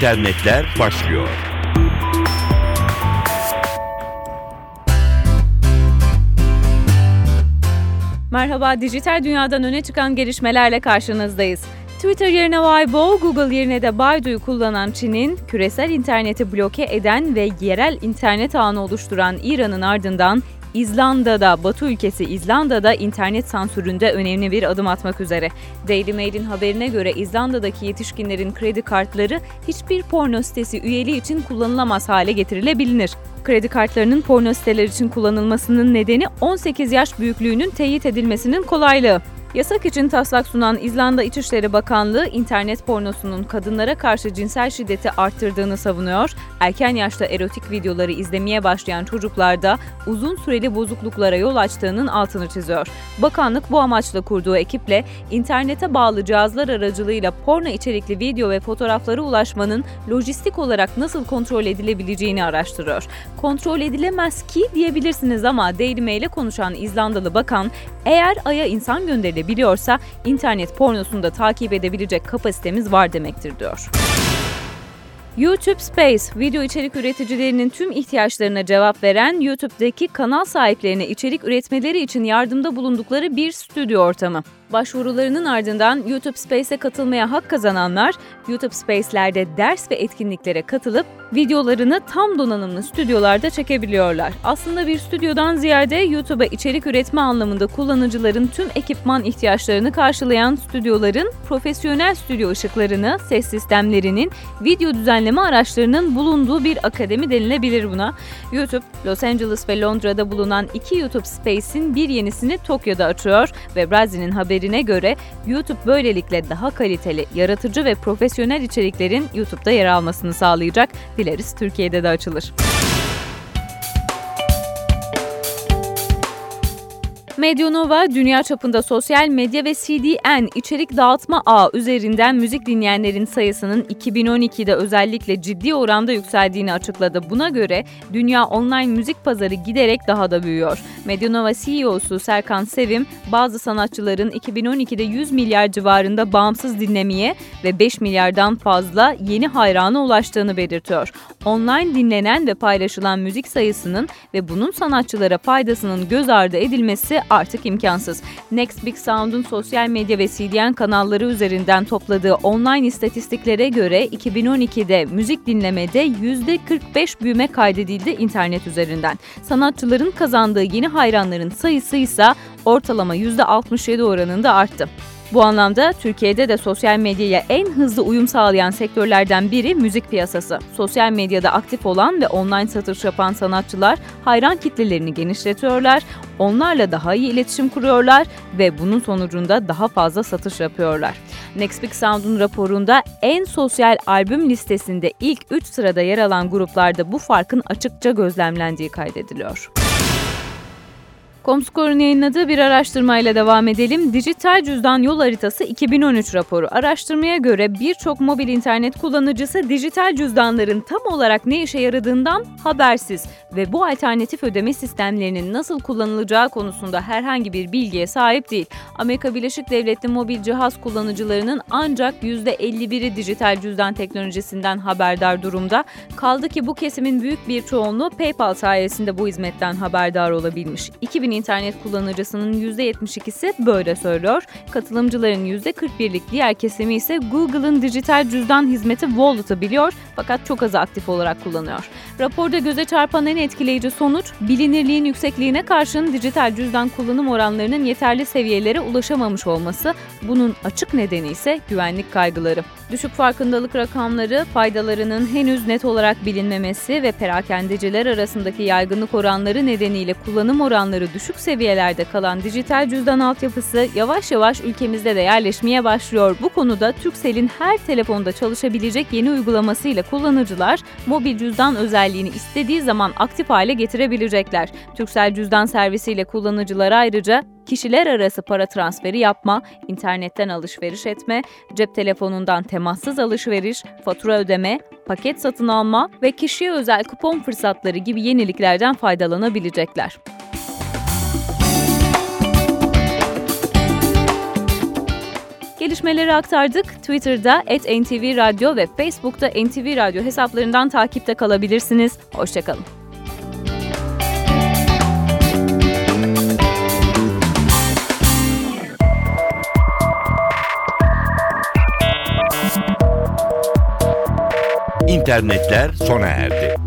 internetler başlıyor. Merhaba, dijital dünyadan öne çıkan gelişmelerle karşınızdayız. Twitter yerine Weibo, Google yerine de Baidu'yu kullanan Çin'in küresel interneti bloke eden ve yerel internet ağını oluşturan İran'ın ardından İzlanda'da, Batı ülkesi İzlanda'da internet sansüründe önemli bir adım atmak üzere. Daily Mail'in haberine göre İzlanda'daki yetişkinlerin kredi kartları hiçbir porno sitesi üyeliği için kullanılamaz hale getirilebilir. Kredi kartlarının porno siteler için kullanılmasının nedeni 18 yaş büyüklüğünün teyit edilmesinin kolaylığı. Yasak için taslak sunan İzlanda İçişleri Bakanlığı internet pornosunun kadınlara karşı cinsel şiddeti arttırdığını savunuyor. Erken yaşta erotik videoları izlemeye başlayan çocuklarda uzun süreli bozukluklara yol açtığının altını çiziyor. Bakanlık bu amaçla kurduğu ekiple internete bağlı cihazlar aracılığıyla porno içerikli video ve fotoğraflara ulaşmanın lojistik olarak nasıl kontrol edilebileceğini araştırıyor. Kontrol edilemez ki diyebilirsiniz ama Daily Mail'e konuşan İzlandalı bakan eğer Ay'a insan gönderilebilir biliyorsa internet pornosunu da takip edebilecek kapasitemiz var demektir diyor. YouTube Space, video içerik üreticilerinin tüm ihtiyaçlarına cevap veren YouTube'daki kanal sahiplerine içerik üretmeleri için yardımda bulundukları bir stüdyo ortamı. Başvurularının ardından YouTube Space'e katılmaya hak kazananlar, YouTube Space'lerde ders ve etkinliklere katılıp videolarını tam donanımlı stüdyolarda çekebiliyorlar. Aslında bir stüdyodan ziyade YouTube'a içerik üretme anlamında kullanıcıların tüm ekipman ihtiyaçlarını karşılayan stüdyoların profesyonel stüdyo ışıklarını, ses sistemlerinin, video düzenleme araçlarının bulunduğu bir akademi denilebilir buna. YouTube, Los Angeles ve Londra'da bulunan iki YouTube Space'in bir yenisini Tokyo'da açıyor ve Brazi'nin haberi haberine göre YouTube böylelikle daha kaliteli, yaratıcı ve profesyonel içeriklerin YouTube'da yer almasını sağlayacak. Dileriz Türkiye'de de açılır. Medyanova, dünya çapında sosyal medya ve CDN içerik dağıtma ağı üzerinden müzik dinleyenlerin sayısının 2012'de özellikle ciddi oranda yükseldiğini açıkladı. Buna göre dünya online müzik pazarı giderek daha da büyüyor. Medyanova CEO'su Serkan Sevim, bazı sanatçıların 2012'de 100 milyar civarında bağımsız dinlemeye ve 5 milyardan fazla yeni hayrana ulaştığını belirtiyor. Online dinlenen ve paylaşılan müzik sayısının ve bunun sanatçılara faydasının göz ardı edilmesi artık imkansız. Next Big Sound'un sosyal medya ve CDN kanalları üzerinden topladığı online istatistiklere göre 2012'de müzik dinlemede %45 büyüme kaydedildi internet üzerinden. Sanatçıların kazandığı yeni hayranların sayısı ise ortalama %67 oranında arttı. Bu anlamda Türkiye'de de sosyal medyaya en hızlı uyum sağlayan sektörlerden biri müzik piyasası. Sosyal medyada aktif olan ve online satış yapan sanatçılar hayran kitlelerini genişletiyorlar, onlarla daha iyi iletişim kuruyorlar ve bunun sonucunda daha fazla satış yapıyorlar. Next Big Sound'un raporunda en sosyal albüm listesinde ilk 3 sırada yer alan gruplarda bu farkın açıkça gözlemlendiği kaydediliyor. Comscore'un yayınladığı bir araştırmayla devam edelim. Dijital Cüzdan Yol Haritası 2013 raporu. Araştırmaya göre birçok mobil internet kullanıcısı dijital cüzdanların tam olarak ne işe yaradığından habersiz ve bu alternatif ödeme sistemlerinin nasıl kullanılacağı konusunda herhangi bir bilgiye sahip değil. Amerika Birleşik Devletleri mobil cihaz kullanıcılarının ancak %51'i dijital cüzdan teknolojisinden haberdar durumda. Kaldı ki bu kesimin büyük bir çoğunluğu PayPal sayesinde bu hizmetten haberdar olabilmiş. 2000 2000 internet kullanıcısının %72'si böyle söylüyor. Katılımcıların %41'lik diğer kesimi ise Google'ın dijital cüzdan hizmeti Wallet'ı biliyor fakat çok az aktif olarak kullanıyor. Raporda göze çarpan en etkileyici sonuç, bilinirliğin yüksekliğine karşın dijital cüzdan kullanım oranlarının yeterli seviyelere ulaşamamış olması. Bunun açık nedeni ise güvenlik kaygıları. Düşük farkındalık rakamları, faydalarının henüz net olarak bilinmemesi ve perakendeciler arasındaki yaygınlık oranları nedeniyle kullanım oranları düşük seviyelerde kalan dijital cüzdan altyapısı yavaş yavaş ülkemizde de yerleşmeye başlıyor. Bu konuda Turkcell'in her telefonda çalışabilecek yeni uygulamasıyla kullanıcılar mobil cüzdan özelliğini istediği zaman aktif hale getirebilecekler. Turkcell cüzdan servisiyle kullanıcılar ayrıca kişiler arası para transferi yapma, internetten alışveriş etme, cep telefonundan temassız alışveriş, fatura ödeme, paket satın alma ve kişiye özel kupon fırsatları gibi yeniliklerden faydalanabilecekler. Gelişmeleri aktardık. Twitter'da @ntv radyo ve Facebook'ta NTV Radyo hesaplarından takipte kalabilirsiniz. Hoşçakalın. İnternetler sona erdi.